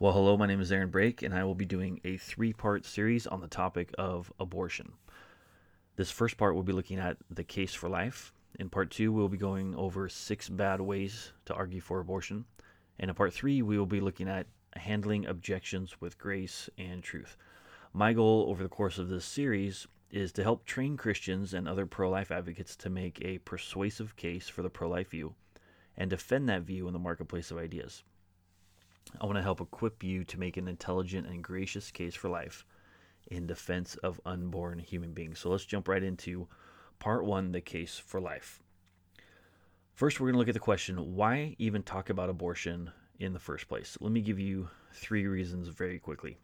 Well, hello, my name is Aaron Brake, and I will be doing a three part series on the topic of abortion. This first part will be looking at the case for life. In part two, we'll be going over six bad ways to argue for abortion. And in part three, we will be looking at handling objections with grace and truth. My goal over the course of this series is to help train Christians and other pro life advocates to make a persuasive case for the pro life view and defend that view in the marketplace of ideas. I want to help equip you to make an intelligent and gracious case for life in defense of unborn human beings. So let's jump right into part one the case for life. First, we're going to look at the question why even talk about abortion in the first place? Let me give you three reasons very quickly.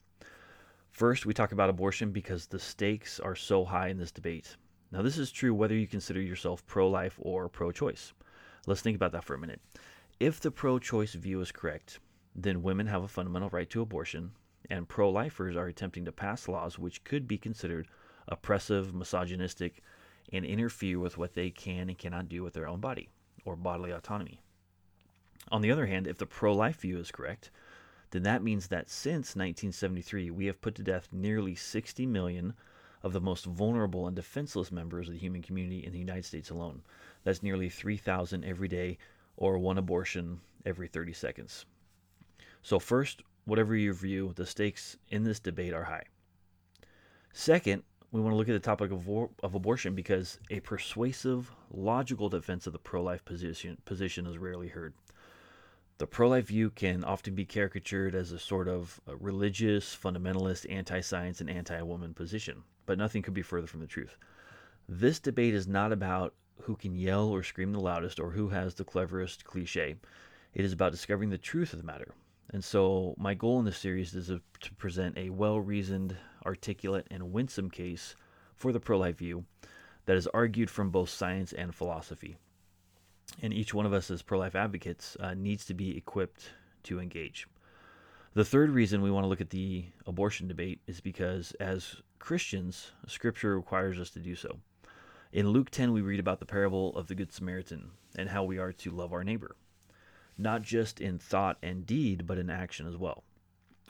First, we talk about abortion because the stakes are so high in this debate. Now, this is true whether you consider yourself pro life or pro choice. Let's think about that for a minute. If the pro choice view is correct, then women have a fundamental right to abortion, and pro lifers are attempting to pass laws which could be considered oppressive, misogynistic, and interfere with what they can and cannot do with their own body or bodily autonomy. On the other hand, if the pro life view is correct, then that means that since 1973, we have put to death nearly 60 million of the most vulnerable and defenseless members of the human community in the United States alone. That's nearly 3,000 every day, or one abortion every 30 seconds. So, first, whatever your view, the stakes in this debate are high. Second, we want to look at the topic of, of abortion because a persuasive, logical defense of the pro life position, position is rarely heard. The pro life view can often be caricatured as a sort of a religious, fundamentalist, anti science, and anti woman position, but nothing could be further from the truth. This debate is not about who can yell or scream the loudest or who has the cleverest cliche. It is about discovering the truth of the matter, and so, my goal in this series is to present a well reasoned, articulate, and winsome case for the pro life view that is argued from both science and philosophy. And each one of us, as pro life advocates, uh, needs to be equipped to engage. The third reason we want to look at the abortion debate is because, as Christians, Scripture requires us to do so. In Luke 10, we read about the parable of the Good Samaritan and how we are to love our neighbor not just in thought and deed, but in action as well.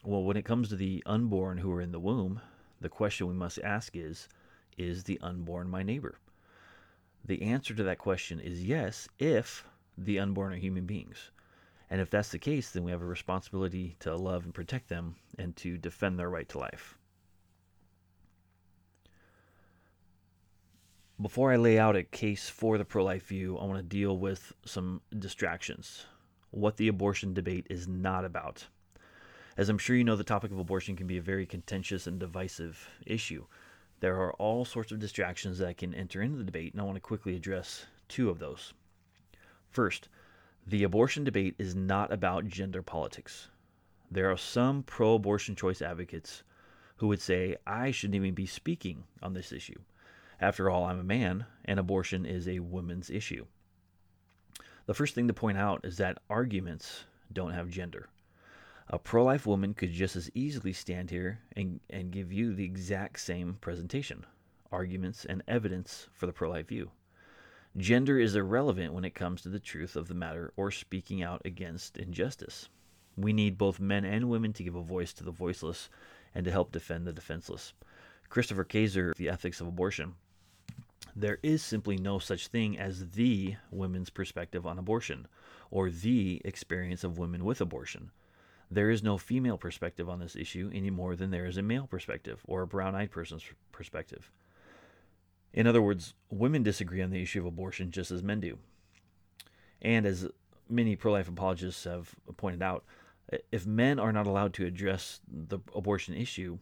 Well, when it comes to the unborn who are in the womb, the question we must ask is Is the unborn my neighbor? The answer to that question is yes, if the unborn are human beings. And if that's the case, then we have a responsibility to love and protect them and to defend their right to life. Before I lay out a case for the pro life view, I want to deal with some distractions what the abortion debate is not about. As I'm sure you know, the topic of abortion can be a very contentious and divisive issue. There are all sorts of distractions that can enter into the debate, and I want to quickly address two of those. First, the abortion debate is not about gender politics. There are some pro abortion choice advocates who would say, I shouldn't even be speaking on this issue. After all, I'm a man, and abortion is a woman's issue. The first thing to point out is that arguments don't have gender. A pro life woman could just as easily stand here and, and give you the exact same presentation, arguments, and evidence for the pro life view. Gender is irrelevant when it comes to the truth of the matter or speaking out against injustice. We need both men and women to give a voice to the voiceless and to help defend the defenseless. Christopher Kaczor, The Ethics of Abortion, there is simply no such thing as the women's perspective on abortion or the experience of women with abortion. There is no female perspective on this issue any more than there is a male perspective or a brown eyed person's perspective. In other words, women disagree on the issue of abortion just as men do. And as many pro life apologists have pointed out, if men are not allowed to address the abortion issue,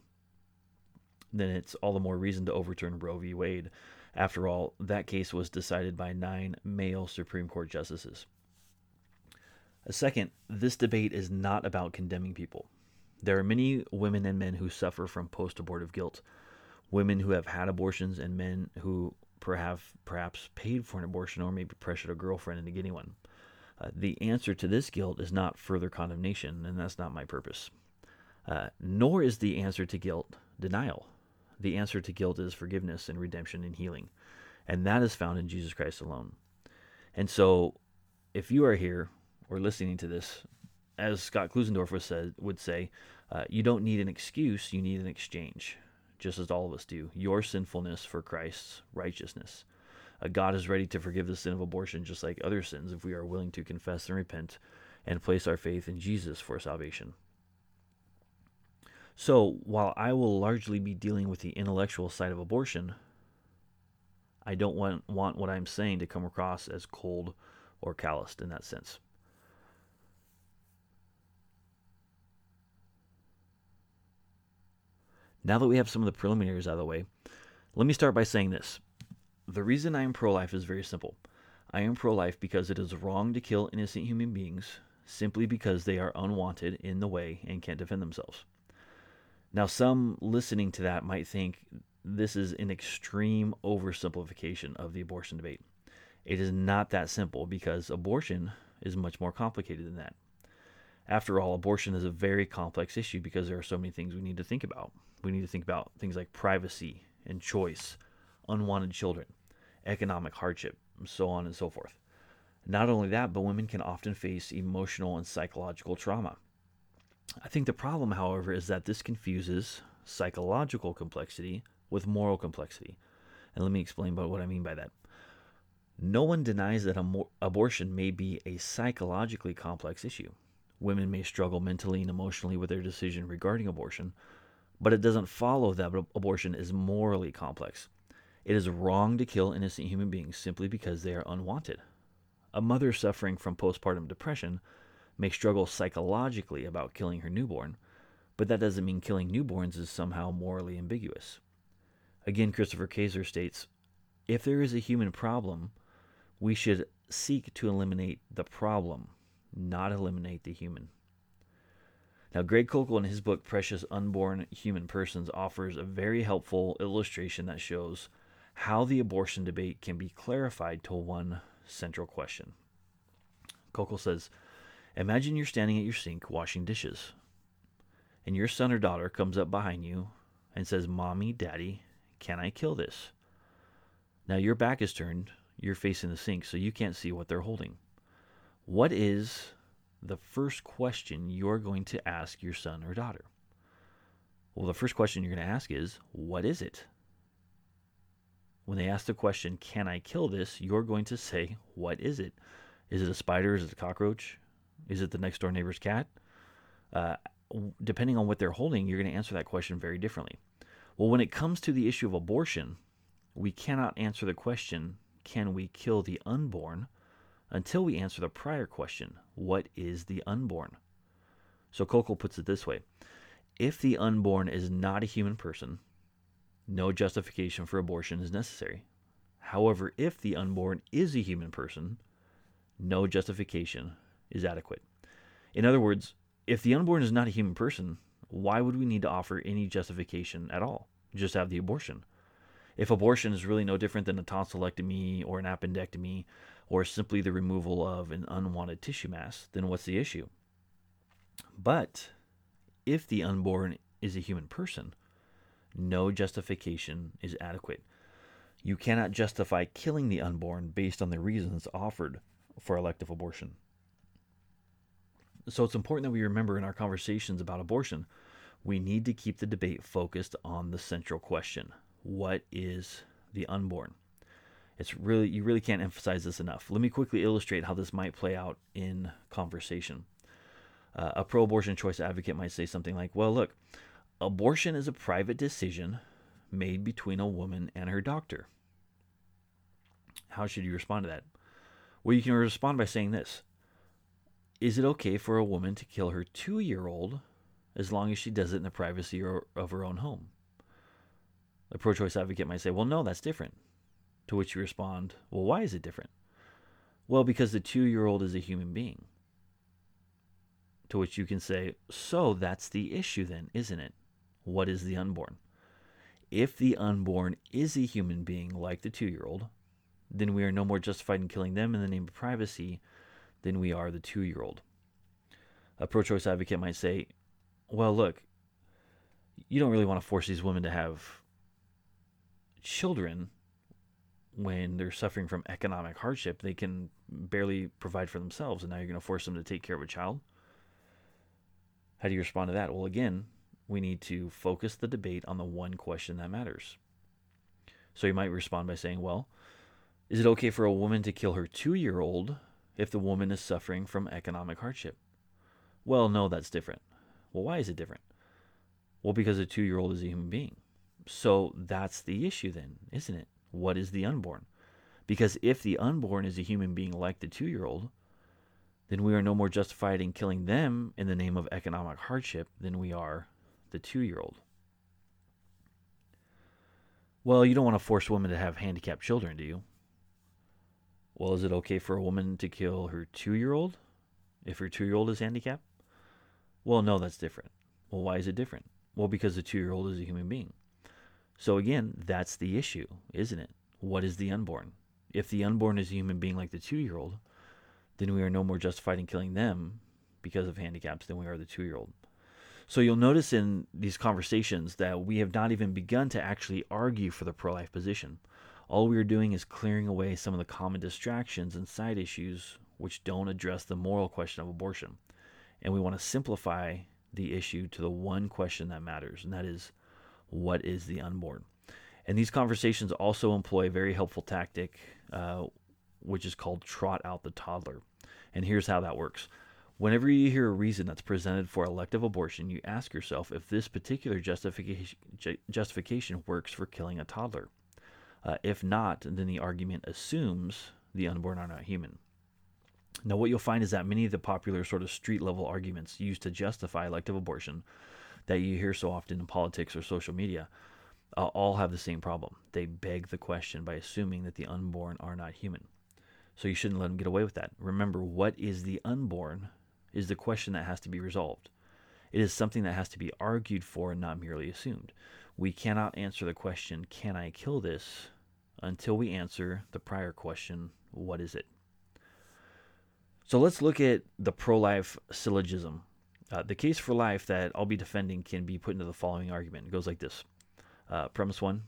then it's all the more reason to overturn Roe v. Wade after all, that case was decided by nine male Supreme Court justices. Second, this debate is not about condemning people. There are many women and men who suffer from post abortive guilt, women who have had abortions, and men who perhaps, perhaps paid for an abortion or maybe pressured a girlfriend into getting one. Uh, the answer to this guilt is not further condemnation, and that's not my purpose. Uh, nor is the answer to guilt denial. The answer to guilt is forgiveness and redemption and healing. And that is found in Jesus Christ alone. And so, if you are here or listening to this as Scott Klusendorf said, would say, uh, you don't need an excuse, you need an exchange, just as all of us do. Your sinfulness for Christ's righteousness. Uh, God is ready to forgive the sin of abortion just like other sins if we are willing to confess and repent and place our faith in Jesus for salvation. So, while I will largely be dealing with the intellectual side of abortion, I don't want, want what I'm saying to come across as cold or calloused in that sense. Now that we have some of the preliminaries out of the way, let me start by saying this. The reason I am pro life is very simple. I am pro life because it is wrong to kill innocent human beings simply because they are unwanted in the way and can't defend themselves. Now, some listening to that might think this is an extreme oversimplification of the abortion debate. It is not that simple because abortion is much more complicated than that. After all, abortion is a very complex issue because there are so many things we need to think about. We need to think about things like privacy and choice, unwanted children, economic hardship, and so on and so forth. Not only that, but women can often face emotional and psychological trauma. I think the problem, however, is that this confuses psychological complexity with moral complexity. And let me explain about what I mean by that. No one denies that abortion may be a psychologically complex issue. Women may struggle mentally and emotionally with their decision regarding abortion, but it doesn't follow that abortion is morally complex. It is wrong to kill innocent human beings simply because they are unwanted. A mother suffering from postpartum depression may struggle psychologically about killing her newborn, but that doesn't mean killing newborns is somehow morally ambiguous. Again, Christopher Kaczor states if there is a human problem, we should seek to eliminate the problem, not eliminate the human. Now, Greg Koukl, in his book Precious Unborn Human Persons, offers a very helpful illustration that shows how the abortion debate can be clarified to one central question. Koukl says, Imagine you're standing at your sink washing dishes, and your son or daughter comes up behind you and says, Mommy, Daddy, can I kill this? Now your back is turned, you're facing the sink, so you can't see what they're holding. What is the first question you're going to ask your son or daughter? Well, the first question you're going to ask is, What is it? When they ask the question, Can I kill this? you're going to say, What is it? Is it a spider? Is it a cockroach? Is it the next door neighbor's cat? Uh, depending on what they're holding, you're going to answer that question very differently. Well, when it comes to the issue of abortion, we cannot answer the question, Can we kill the unborn? until we answer the prior question, What is the unborn? So Koukl puts it this way If the unborn is not a human person, no justification for abortion is necessary. However, if the unborn is a human person, no justification is adequate. In other words, if the unborn is not a human person, why would we need to offer any justification at all? Just have the abortion. If abortion is really no different than a tonsillectomy or an appendectomy or simply the removal of an unwanted tissue mass, then what's the issue? But if the unborn is a human person, no justification is adequate. You cannot justify killing the unborn based on the reasons offered for elective abortion. So it's important that we remember in our conversations about abortion, we need to keep the debate focused on the central question what is the unborn? It's really, you really can't emphasize this enough. Let me quickly illustrate how this might play out in conversation. Uh, a pro abortion choice advocate might say something like, well, look, abortion is a private decision made between a woman and her doctor. How should you respond to that? Well, you can respond by saying this Is it okay for a woman to kill her two year old as long as she does it in the privacy of her own home? A pro choice advocate might say, Well, no, that's different. To which you respond, Well, why is it different? Well, because the two year old is a human being. To which you can say, So that's the issue then, isn't it? What is the unborn? If the unborn is a human being like the two year old, then we are no more justified in killing them in the name of privacy than we are the two year old. A pro choice advocate might say, Well, look, you don't really want to force these women to have children when they're suffering from economic hardship. They can barely provide for themselves, and now you're going to force them to take care of a child. How do you respond to that? Well, again, we need to focus the debate on the one question that matters. So you might respond by saying, well, is it okay for a woman to kill her two year old if the woman is suffering from economic hardship? Well, no, that's different. Well, why is it different? Well, because a two year old is a human being. So that's the issue, then, isn't it? What is the unborn? Because if the unborn is a human being like the two year old, then we are no more justified in killing them in the name of economic hardship than we are the two year old. Well, you don't want to force women to have handicapped children, do you? Well, is it okay for a woman to kill her two year old if her two year old is handicapped? Well, no, that's different. Well, why is it different? Well, because the two year old is a human being. So, again, that's the issue, isn't it? What is the unborn? If the unborn is a human being like the two year old, then we are no more justified in killing them because of handicaps than we are the two year old. So you'll notice in these conversations that we have not even begun to actually argue for the pro life position. All we are doing is clearing away some of the common distractions and side issues which don't address the moral question of abortion. And we want to simplify the issue to the one question that matters, and that is what is the unborn? And these conversations also employ a very helpful tactic, uh, which is called trot out the toddler. And here's how that works. Whenever you hear a reason that's presented for elective abortion, you ask yourself if this particular justification, justification works for killing a toddler. Uh, if not, then the argument assumes the unborn are not human. Now, what you'll find is that many of the popular sort of street level arguments used to justify elective abortion that you hear so often in politics or social media uh, all have the same problem. They beg the question by assuming that the unborn are not human. So you shouldn't let them get away with that. Remember, what is the unborn is the question that has to be resolved. It is something that has to be argued for and not merely assumed. We cannot answer the question, Can I kill this? Until we answer the prior question, What is it? So let's look at the pro life syllogism. Uh, the case for life that I'll be defending can be put into the following argument. It goes like this uh, Premise one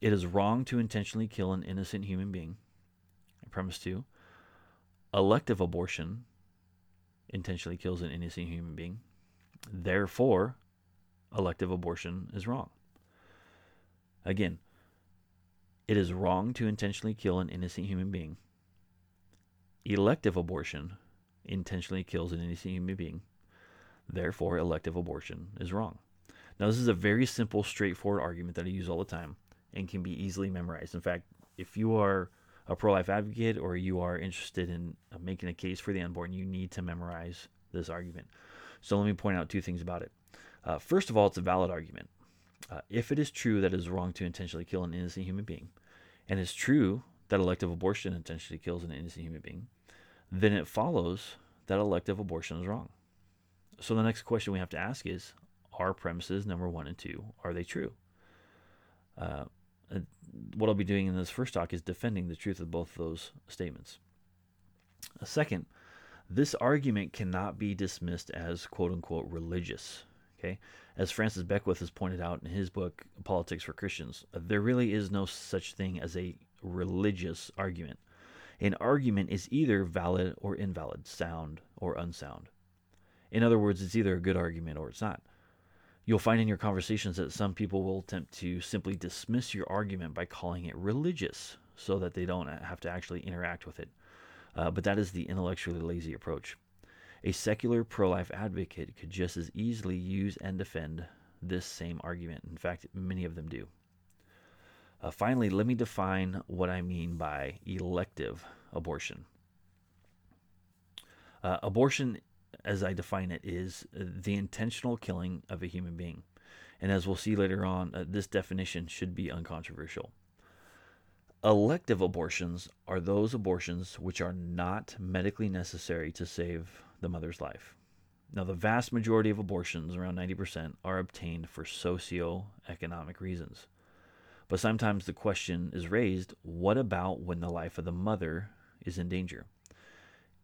it is wrong to intentionally kill an innocent human being. Premise two elective abortion intentionally kills an innocent human being. Therefore, elective abortion is wrong. Again, it is wrong to intentionally kill an innocent human being. Elective abortion intentionally kills an innocent human being. Therefore, elective abortion is wrong. Now, this is a very simple, straightforward argument that I use all the time and can be easily memorized. In fact, if you are a pro life advocate or you are interested in uh, making a case for the unborn, you need to memorize this argument. So, let me point out two things about it. Uh, first of all, it's a valid argument. Uh, if it is true that it is wrong to intentionally kill an innocent human being, and it's true that elective abortion intentionally kills an innocent human being, then it follows that elective abortion is wrong. So the next question we have to ask is Are premises number one and two, are they true? Uh, what I'll be doing in this first talk is defending the truth of both of those statements. Second, this argument cannot be dismissed as quote unquote religious. Okay, as Francis Beckwith has pointed out in his book Politics for Christians, there really is no such thing as a religious argument. An argument is either valid or invalid, sound or unsound. In other words, it's either a good argument or it's not. You'll find in your conversations that some people will attempt to simply dismiss your argument by calling it religious so that they don't have to actually interact with it. Uh, but that is the intellectually lazy approach. A secular pro life advocate could just as easily use and defend this same argument. In fact, many of them do. Uh, finally, let me define what I mean by elective abortion. Uh, abortion as I define it, is the intentional killing of a human being. And as we'll see later on, uh, this definition should be uncontroversial. Elective abortions are those abortions which are not medically necessary to save the mother's life. Now, the vast majority of abortions, around 90%, are obtained for socio-economic reasons. But sometimes the question is raised what about when the life of the mother is in danger?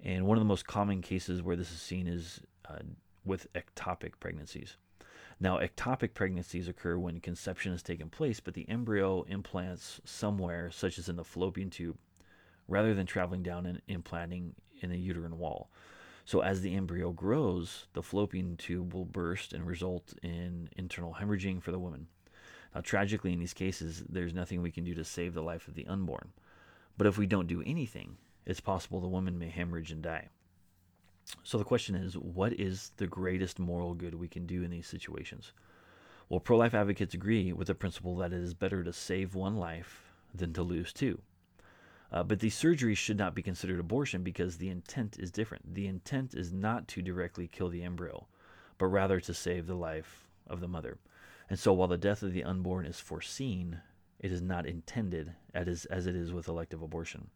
And one of the most common cases where this is seen is uh, with ectopic pregnancies. Now, ectopic pregnancies occur when conception has taken place, but the embryo implants somewhere, such as in the fallopian tube, rather than traveling down and implanting in the uterine wall. So, as the embryo grows, the fallopian tube will burst and result in internal hemorrhaging for the woman. Now, tragically, in these cases, there's nothing we can do to save the life of the unborn. But if we don't do anything, it's possible the woman may hemorrhage and die. So the question is, what is the greatest moral good we can do in these situations? Well, pro life advocates agree with the principle that it is better to save one life than to lose two. Uh, but these surgeries should not be considered abortion because the intent is different. The intent is not to directly kill the embryo, but rather to save the life of the mother. And so while the death of the unborn is foreseen, it is not intended as, as it is with elective abortion.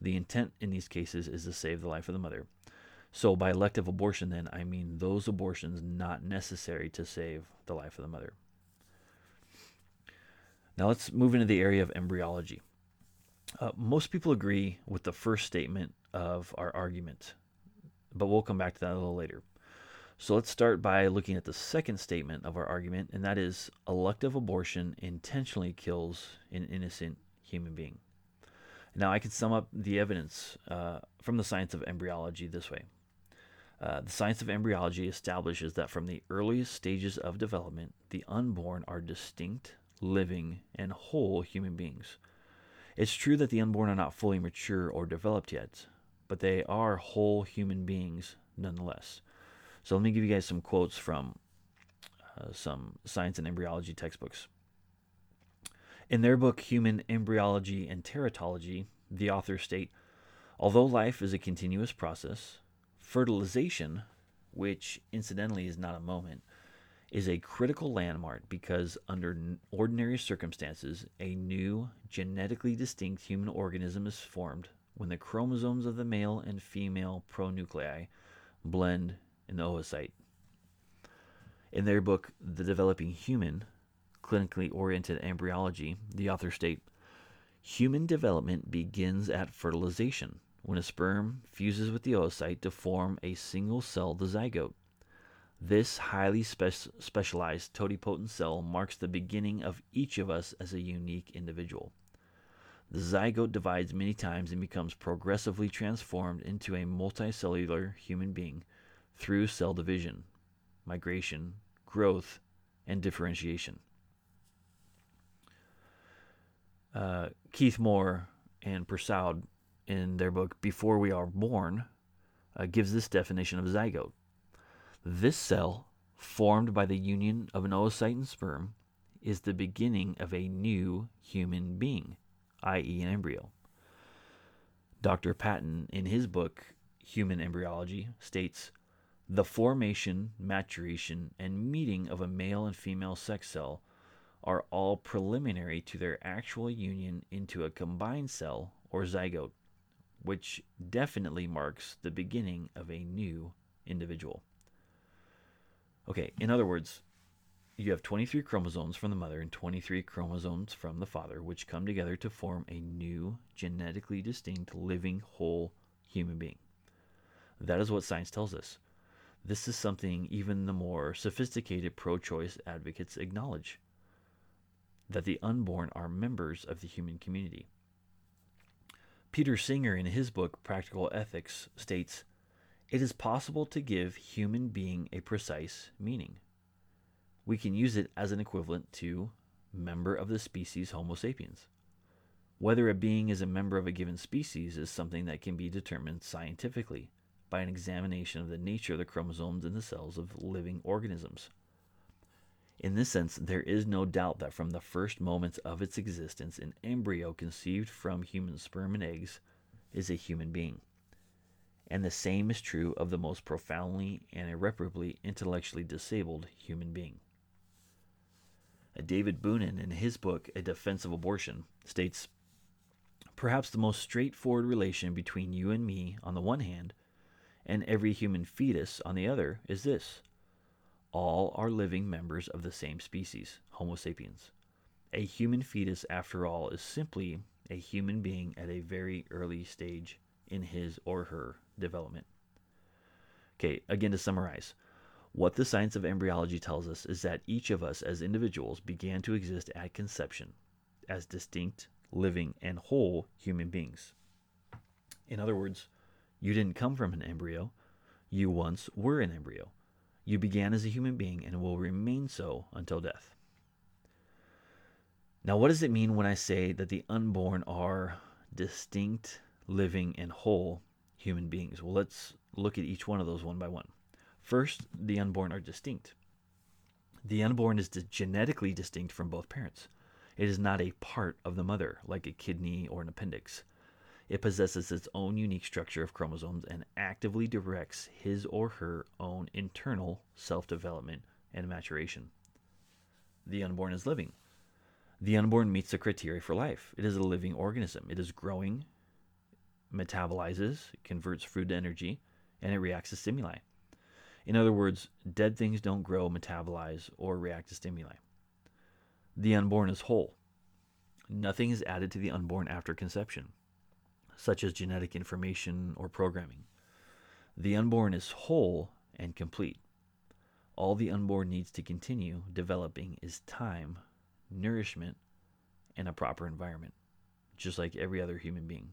The intent in these cases is to save the life of the mother. So, by elective abortion, then, I mean those abortions not necessary to save the life of the mother. Now, let's move into the area of embryology. Uh, most people agree with the first statement of our argument, but we'll come back to that a little later. So, let's start by looking at the second statement of our argument, and that is elective abortion intentionally kills an innocent human being. Now, I can sum up the evidence uh, from the science of embryology this way. Uh, the science of embryology establishes that from the earliest stages of development, the unborn are distinct, living, and whole human beings. It's true that the unborn are not fully mature or developed yet, but they are whole human beings nonetheless. So let me give you guys some quotes from uh, some science and embryology textbooks. In their book, Human Embryology and Teratology, the authors state Although life is a continuous process, fertilization, which incidentally is not a moment, is a critical landmark because, under ordinary circumstances, a new, genetically distinct human organism is formed when the chromosomes of the male and female pronuclei blend in the oocyte. In their book, The Developing Human, clinically oriented embryology, the authors state Human development begins at fertilization, when a sperm fuses with the oocyte to form a single cell, the zygote. This highly spe- specialized totipotent cell marks the beginning of each of us as a unique individual. The zygote divides many times and becomes progressively transformed into a multicellular human being through cell division, migration, growth, and differentiation. uh, Keith Moore and Persaud in their book Before We Are Born uh, gives this definition of zygote. This cell, formed by the union of an oocyte and sperm, is the beginning of a new human being, i.e., an embryo. Dr. Patten, in his book Human Embryology, states the formation, maturation, and meeting of a male and female sex cell are all preliminary to their actual union into a combined cell or zygote, which definitely marks the beginning of a new individual. Okay, in other words, you have 23 chromosomes from the mother and 23 chromosomes from the father, which come together to form a new, genetically distinct, living, whole human being. That is what science tells us. This is something even the more sophisticated pro choice advocates acknowledge that the unborn are members of the human community. Peter Singer, in his book Practical Ethics, states It is possible to give human being a precise meaning. We can use it as an equivalent to member of the species Homo sapiens. Whether a being is a member of a given species is something that can be determined scientifically by an examination of the nature of the chromosomes in the cells of living organisms. In this sense, there is no doubt that from the first moments of its existence, an embryo conceived from human sperm and eggs is a human being. And the same is true of the most profoundly and irreparably intellectually disabled human being. David Boonin, in his book A Defense of Abortion, states Perhaps the most straightforward relation between you and me on the one hand, and every human fetus on the other, is this all are living members of the same species, Homo sapiens. A human fetus, after all, is simply a human being at a very early stage in his or her development. Okay, again to summarize. What the science of embryology tells us is that each of us as individuals began to exist at conception as distinct, living, and whole human beings. In other words, you didn't come from an embryo, You once were an embryo. You began as a human being and will remain so until death. Now, what does it mean when I say that the unborn are distinct, living, and whole human beings? Well, let's look at each one of those one by one. First, the unborn are distinct. The unborn is genetically distinct from both parents. It is not a part of the mother, like a kidney or an appendix. It possesses its own unique structure of chromosomes and actively directs his or her own internal self development and maturation. The unborn is living. The unborn meets the criteria for life. It is a living organism. It is growing, metabolizes, converts food to energy, and it reacts to stimuli. In other words, dead things don't grow, metabolize, or react to stimuli. The unborn is whole. Nothing is added to the unborn after conception, such as genetic information or programming. The unborn is whole and complete. All the unborn needs to continue developing is time, nourishment, and a proper environment, just like every other human being.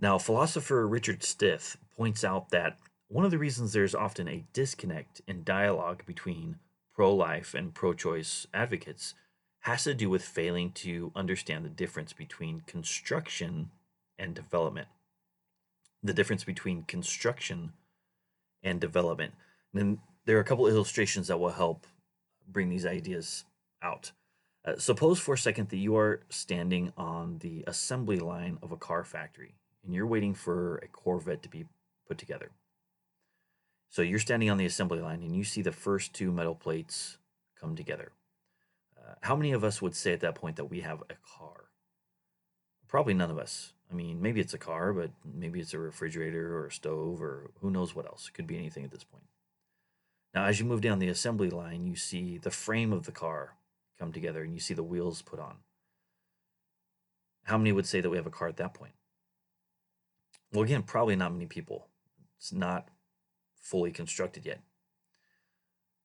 Now, philosopher Richard Stith points out that one of the reasons there's often a disconnect in dialogue between pro life and pro choice advocates has to do with failing to understand the difference between construction and development. The difference between construction and development. And then there are a couple illustrations that will help bring these ideas out. Uh, suppose for a second that you are standing on the assembly line of a car factory and you're waiting for a Corvette to be put together. So you're standing on the assembly line and you see the first two metal plates come together. Uh, how many of us would say at that point that we have a car? Probably none of us. I mean, maybe it's a car, but maybe it's a refrigerator or a stove or who knows what else. It could be anything at this point. Now, as you move down the assembly line, you see the frame of the car come together and you see the wheels put on. How many would say that we have a car at that point? Well, again, probably not many people. It's not fully constructed yet.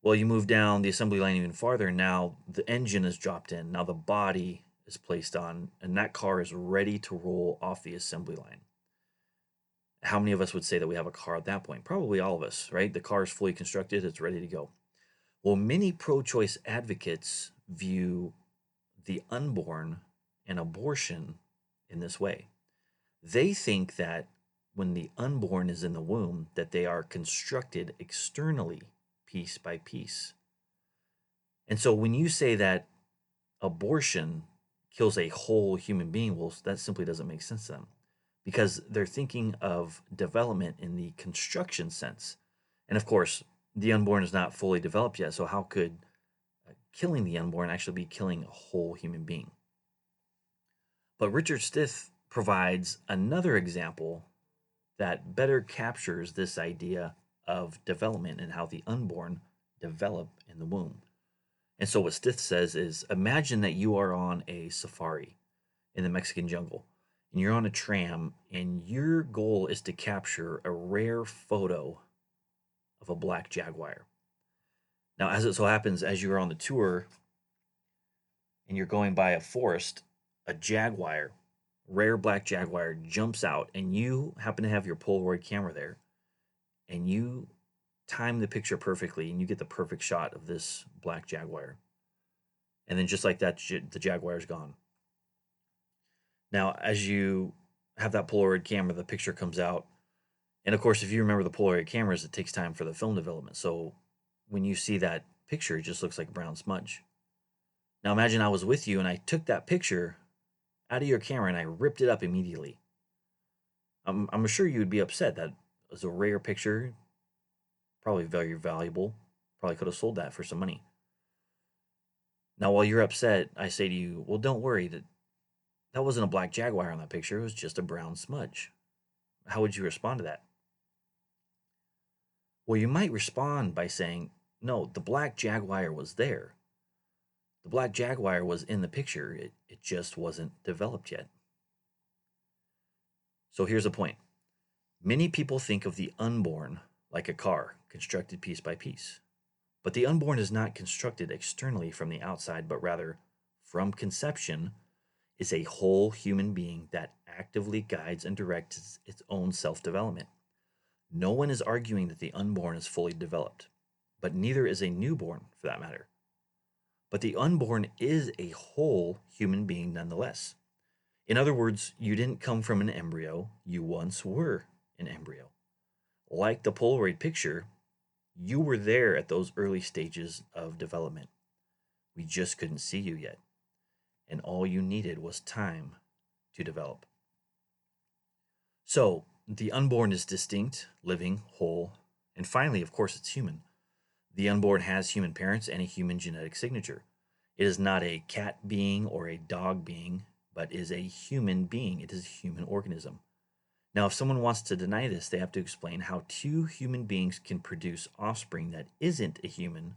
Well, you move down the assembly line even farther. Now the engine is dropped in. Now the body is placed on, and that car is ready to roll off the assembly line. How many of us would say that we have a car at that point? Probably all of us, right? The car is fully constructed, it's ready to go. Well, many pro choice advocates view the unborn and abortion in this way. They think that when the unborn is in the womb that they are constructed externally, piece by piece. And so when you say that abortion kills a whole human being, well, that simply doesn't make sense to them because they're thinking of development in the construction sense. And of course, the unborn is not fully developed yet. So, how could uh, killing the unborn actually be killing a whole human being? But Richard Stith provides another example that better captures this idea of development and how the unborn develop in the womb. And so, what Stith says is imagine that you are on a safari in the Mexican jungle and you're on a tram, and your goal is to capture a rare photo of a black jaguar. Now, as it so happens, as you're on the tour and you're going by a forest, a jaguar rare black jaguar jumps out and you happen to have your Polaroid camera there and you time the picture perfectly and you get the perfect shot of this black jaguar. And then just like that, the jaguar is gone. Now, as you have that Polaroid camera, the picture comes out. And of course, if you remember the Polaroid cameras, it takes time for the film development. So when you see that picture, it just looks like a brown smudge. Now imagine I was with you and I took that picture out of your camera and I ripped it up immediately. I'm, I'm sure you would be upset. That was a rare picture, probably very valuable. Probably could have sold that for some money. Now, while you're upset, I say to you, well, don't worry. That, that wasn't a black jaguar on that picture. It was just a brown smudge. How would you respond to that? Well, you might respond by saying, no, the black jaguar was there. The black jaguar was in the picture, it, it just wasn't developed yet. So here's a point many people think of the unborn like a car, constructed piece by piece. But the unborn is not constructed externally from the outside, but rather from conception is a whole human being that actively guides and directs its own self development. No one is arguing that the unborn is fully developed, but neither is a newborn for that matter. But the unborn is a whole human being nonetheless. In other words, you didn't come from an embryo, you once were an embryo. Like the Polaroid picture, you were there at those early stages of development. We just couldn't see you yet. And all you needed was time to develop. So, the unborn is distinct, living, whole, and finally, of course, it's human. The unborn has human parents and a human genetic signature. It is not a cat being or a dog being, but is a human being. It is a human organism. Now, if someone wants to deny this, they have to explain how two human beings can produce offspring that isn't a human,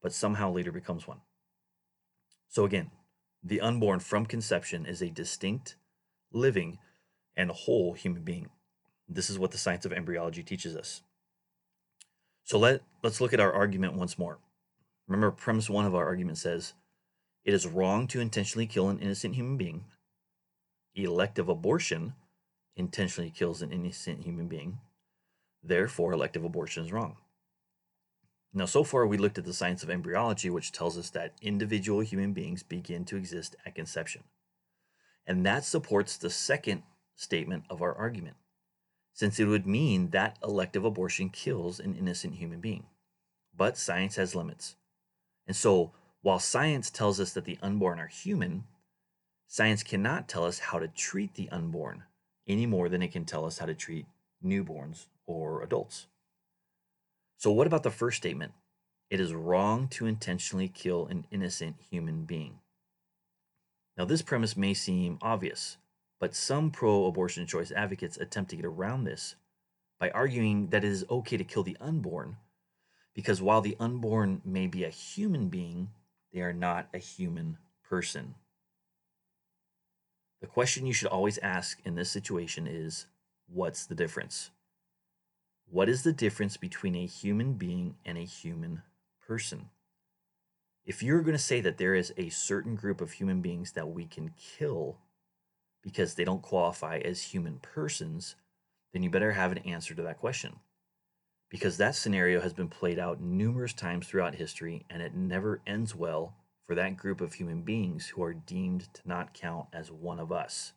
but somehow later becomes one. So, again, the unborn from conception is a distinct, living, and whole human being. This is what the science of embryology teaches us. So let, let's look at our argument once more. Remember, premise one of our argument says it is wrong to intentionally kill an innocent human being elective abortion intentionally kills an innocent human being. Therefore, elective abortion is wrong. Now, so far, we looked at the science of embryology, which tells us that individual human beings begin to exist at conception. And that supports the second statement of our argument, since it would mean that elective abortion kills an innocent human being. But science has limits. And so, while science tells us that the unborn are human, Science cannot tell us how to treat the unborn any more than it can tell us how to treat newborns or adults. So, what about the first statement? It is wrong to intentionally kill an innocent human being. Now, this premise may seem obvious, but some pro abortion choice advocates attempt to get around this by arguing that it is okay to kill the unborn because while the unborn may be a human being, they are not a human person. The question you should always ask in this situation is what's the difference? What is the difference between a human being and a human person? If you're going to say that there is a certain group of human beings that we can kill because they don't qualify as human persons, then you better have an answer to that question. Because that scenario has been played out numerous times throughout history and it never ends well for that group of human beings who are deemed to not count as one of us.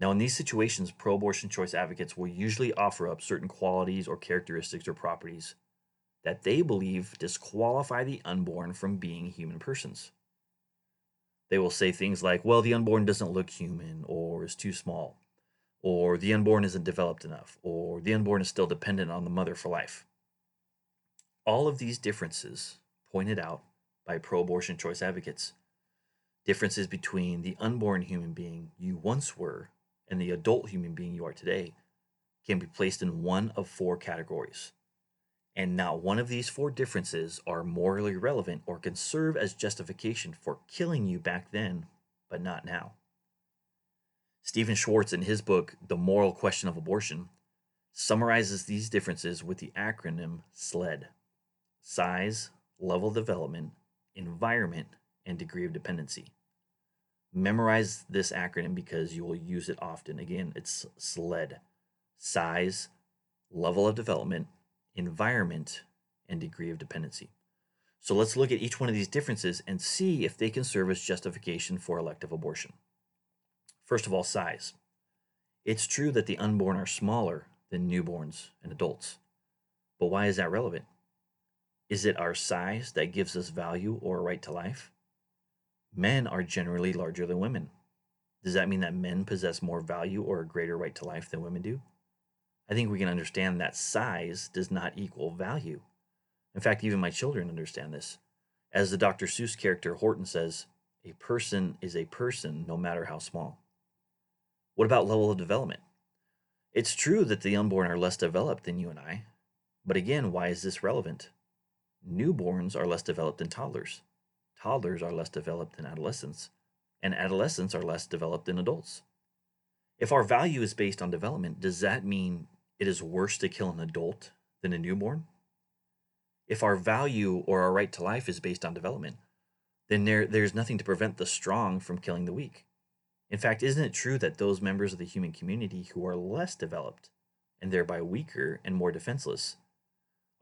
Now, in these situations, pro abortion choice advocates will usually offer up certain qualities or characteristics or properties that they believe disqualify the unborn from being human persons. They will say things like, well, the unborn doesn't look human, or is too small, or the unborn isn't developed enough, or the unborn is still dependent on the mother for life. All of these differences pointed out by pro abortion choice advocates. Differences between the unborn human being you once were and the adult human being you are today can be placed in one of four categories. And not one of these four differences are morally relevant or can serve as justification for killing you back then, but not now. Stephen Schwartz, in his book, The Moral Question of Abortion, summarizes these differences with the acronym SLED size, level of development, environment, and degree of dependency. Memorize this acronym because you will use it often. Again, it's SLED size, level of development, environment, and degree of dependency. So let's look at each one of these differences and see if they can serve as justification for elective abortion. First of all, size. It's true that the unborn are smaller than newborns and adults. But why is that relevant? Is it our size that gives us value or a right to life? Men are generally larger than women. Does that mean that men possess more value or a greater right to life than women do? I think we can understand that size does not equal value. In fact, even my children understand this. As the Dr. Seuss character Horton says, a person is a person no matter how small. What about level of development? It's true that the unborn are less developed than you and I, but again, why is this relevant? Newborns are less developed than toddlers. Toddlers are less developed than adolescents, and adolescents are less developed than adults. If our value is based on development, does that mean it is worse to kill an adult than a newborn? If our value or our right to life is based on development, then there, there's nothing to prevent the strong from killing the weak. In fact, isn't it true that those members of the human community who are less developed and thereby weaker and more defenseless,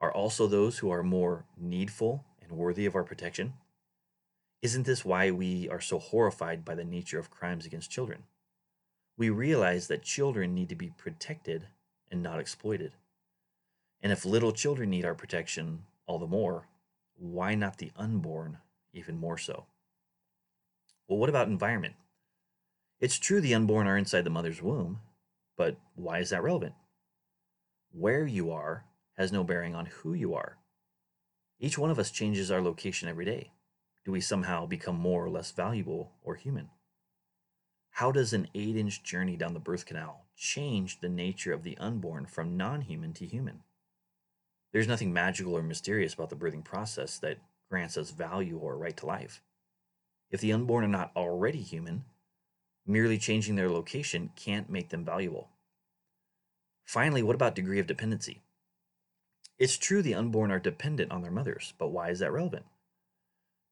are also those who are more needful and worthy of our protection? Isn't this why we are so horrified by the nature of crimes against children? We realize that children need to be protected and not exploited. And if little children need our protection all the more, why not the unborn even more so? Well, what about environment? It's true the unborn are inside the mother's womb, but why is that relevant? Where you are has no bearing on who you are. Each one of us changes our location every day. Do we somehow become more or less valuable or human? How does an eight inch journey down the birth canal change the nature of the unborn from non human to human? There's nothing magical or mysterious about the birthing process that grants us value or right to life. If the unborn are not already human, merely changing their location can't make them valuable. Finally, what about degree of dependency? It's true the unborn are dependent on their mothers, but why is that relevant?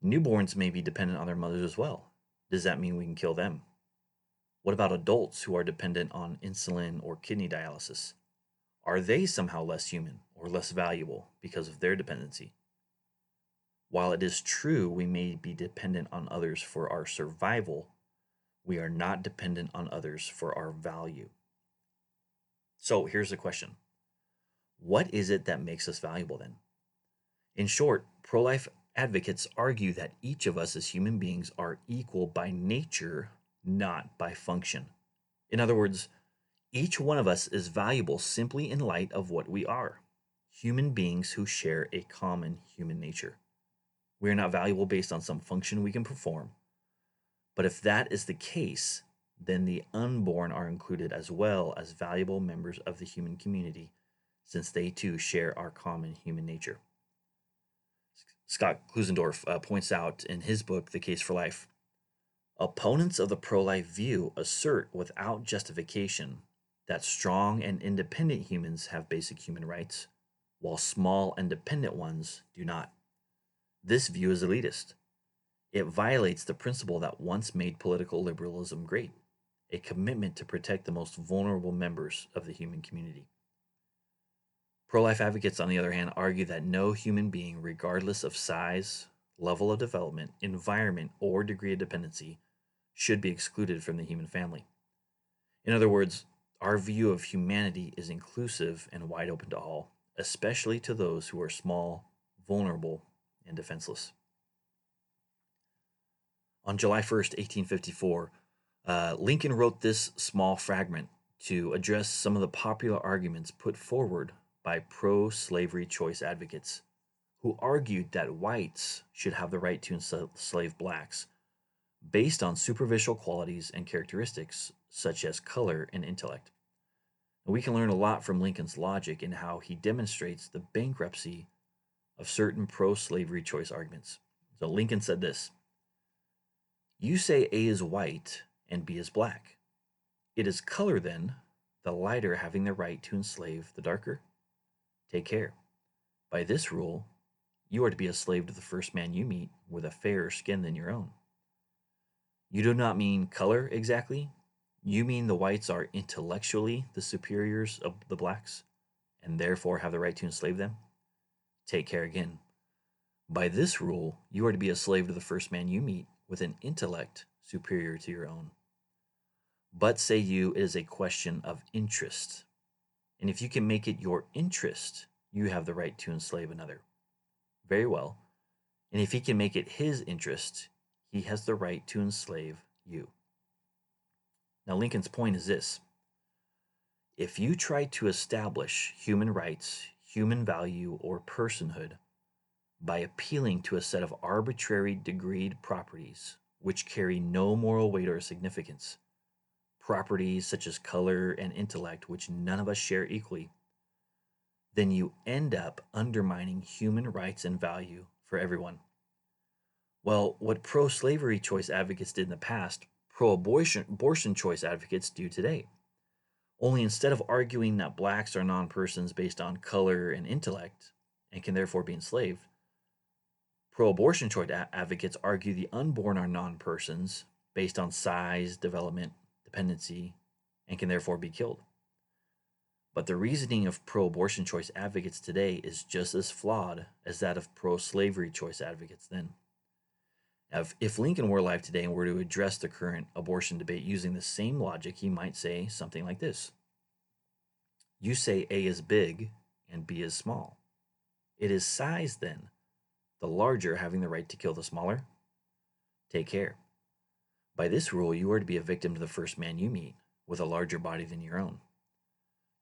Newborns may be dependent on their mothers as well. Does that mean we can kill them? What about adults who are dependent on insulin or kidney dialysis? Are they somehow less human or less valuable because of their dependency? While it is true we may be dependent on others for our survival, we are not dependent on others for our value. So here's the question What is it that makes us valuable then? In short, pro life advocates argue that each of us as human beings are equal by nature, not by function. In other words, each one of us is valuable simply in light of what we are human beings who share a common human nature. We are not valuable based on some function we can perform. But if that is the case, then the unborn are included as well as valuable members of the human community, since they too share our common human nature. Scott Klusendorf uh, points out in his book, The Case for Life opponents of the pro life view assert without justification that strong and independent humans have basic human rights, while small and dependent ones do not. This view is elitist. It violates the principle that once made political liberalism great a commitment to protect the most vulnerable members of the human community. Pro life advocates, on the other hand, argue that no human being, regardless of size, level of development, environment, or degree of dependency, should be excluded from the human family. In other words, our view of humanity is inclusive and wide open to all, especially to those who are small, vulnerable, and defenseless. On July 1st, 1854, uh, Lincoln wrote this small fragment to address some of the popular arguments put forward by pro slavery choice advocates who argued that whites should have the right to enslave blacks based on superficial qualities and characteristics such as color and intellect. We can learn a lot from Lincoln's logic in how he demonstrates the bankruptcy of certain pro slavery choice arguments. So Lincoln said this You say A is white and B is black. It is color, then, the lighter having the right to enslave the darker? Take care. By this rule, you are to be a slave to the first man you meet with a fairer skin than your own. You do not mean color exactly. You mean the whites are intellectually the superiors of the blacks and therefore have the right to enslave them? Take care again. By this rule, you are to be a slave to the first man you meet with an intellect superior to your own. But say you, it is a question of interest. And if you can make it your interest, you have the right to enslave another. Very well. And if he can make it his interest, he has the right to enslave you. Now, Lincoln's point is this if you try to establish human rights, human value, or personhood by appealing to a set of arbitrary degreed properties which carry no moral weight or significance, properties such as color and intellect, which none of us share equally, then you end up undermining human rights and value for everyone. Well, what pro slavery choice advocates did in the past, pro abortion choice advocates do today. Only instead of arguing that blacks are non persons based on color and intellect and can therefore be enslaved, pro abortion choice advocates argue the unborn are non persons based on size, development, dependency, and can therefore be killed. But the reasoning of pro abortion choice advocates today is just as flawed as that of pro slavery choice advocates then. If, if Lincoln were alive today and were to address the current abortion debate using the same logic, he might say something like this You say A is big and B is small. It is size then, the larger having the right to kill the smaller? Take care. By this rule, you are to be a victim to the first man you meet with a larger body than your own.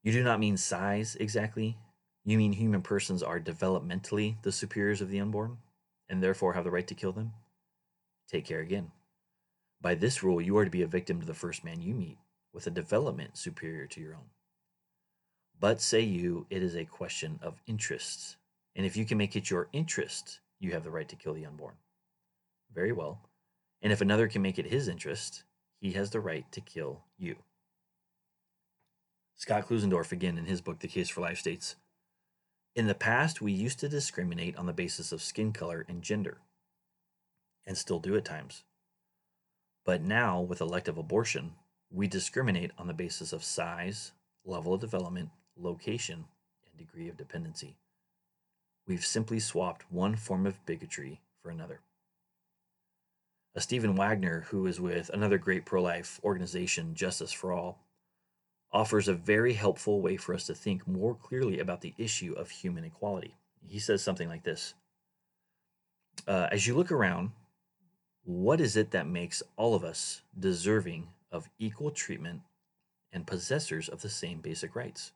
You do not mean size exactly. You mean human persons are developmentally the superiors of the unborn and therefore have the right to kill them? Take care again. By this rule, you are to be a victim to the first man you meet with a development superior to your own. But say you, it is a question of interests, And if you can make it your interest, you have the right to kill the unborn. Very well. And if another can make it his interest, he has the right to kill you. Scott Klusendorf, again in his book, The Case for Life, states In the past, we used to discriminate on the basis of skin color and gender, and still do at times. But now, with elective abortion, we discriminate on the basis of size, level of development, location, and degree of dependency. We've simply swapped one form of bigotry for another. A Stephen Wagner, who is with another great pro life organization, Justice for All, offers a very helpful way for us to think more clearly about the issue of human equality. He says something like this uh, As you look around, what is it that makes all of us deserving of equal treatment and possessors of the same basic rights?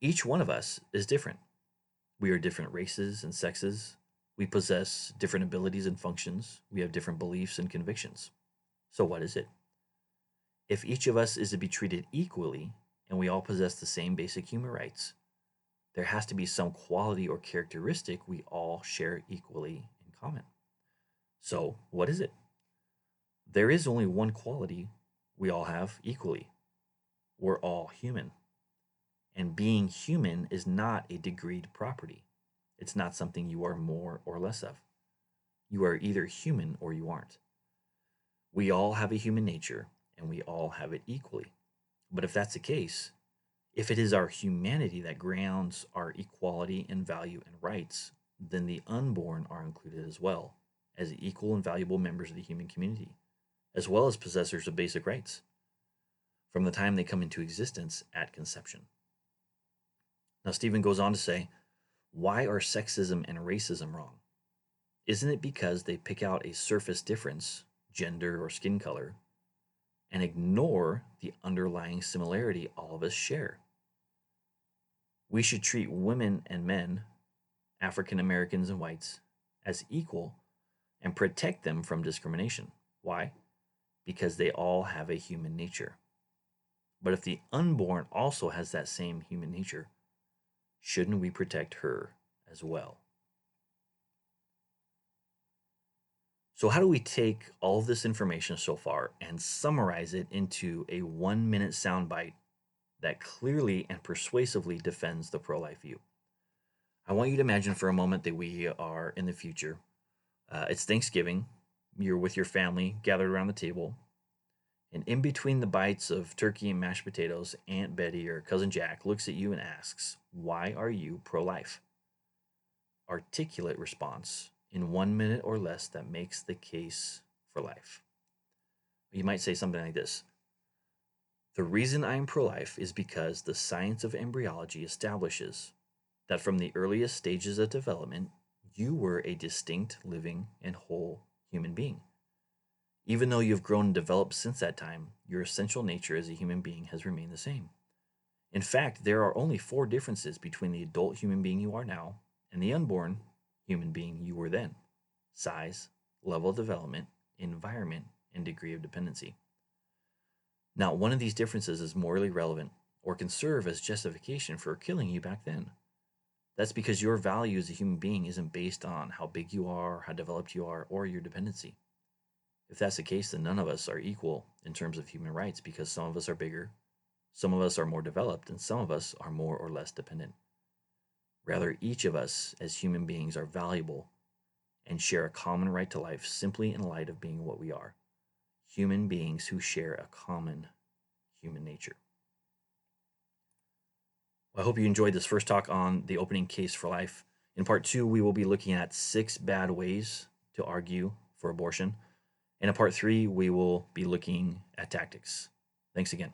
Each one of us is different. We are different races and sexes. We possess different abilities and functions. We have different beliefs and convictions. So, what is it? If each of us is to be treated equally and we all possess the same basic human rights, there has to be some quality or characteristic we all share equally in common. So, what is it? There is only one quality we all have equally. We're all human. And being human is not a degreed property. It's not something you are more or less of. You are either human or you aren't. We all have a human nature and we all have it equally. But if that's the case, if it is our humanity that grounds our equality and value and rights, then the unborn are included as well as equal and valuable members of the human community, as well as possessors of basic rights from the time they come into existence at conception. Now, Stephen goes on to say, why are sexism and racism wrong? Isn't it because they pick out a surface difference, gender or skin color, and ignore the underlying similarity all of us share? We should treat women and men, African Americans and whites, as equal and protect them from discrimination. Why? Because they all have a human nature. But if the unborn also has that same human nature, shouldn't we protect her as well? So, how do we take all of this information so far and summarize it into a one minute soundbite that clearly and persuasively defends the pro life view? I want you to imagine for a moment that we are in the future. Uh, it's Thanksgiving. You're with your family gathered around the table. And in between the bites of turkey and mashed potatoes, Aunt Betty or Cousin Jack looks at you and asks, Why are you pro life? Articulate response in one minute or less that makes the case for life. You might say something like this The reason I am pro life is because the science of embryology establishes that from the earliest stages of development, you were a distinct, living, and whole human being. Even though you've grown and developed since that time, your essential nature as a human being has remained the same. In fact, there are only four differences between the adult human being you are now and the unborn human being you were then size, level of development, environment, and degree of dependency. Not one of these differences is morally relevant or can serve as justification for killing you back then. That's because your value as a human being isn't based on how big you are, how developed you are, or your dependency. If that's the case, then none of us are equal in terms of human rights because some of us are bigger, some of us are more developed, and some of us are more or less dependent. Rather, each of us as human beings are valuable and share a common right to life simply in light of being what we are human beings who share a common human nature. I hope you enjoyed this first talk on the opening case for life. In part two, we will be looking at six bad ways to argue for abortion. And in part three, we will be looking at tactics. Thanks again.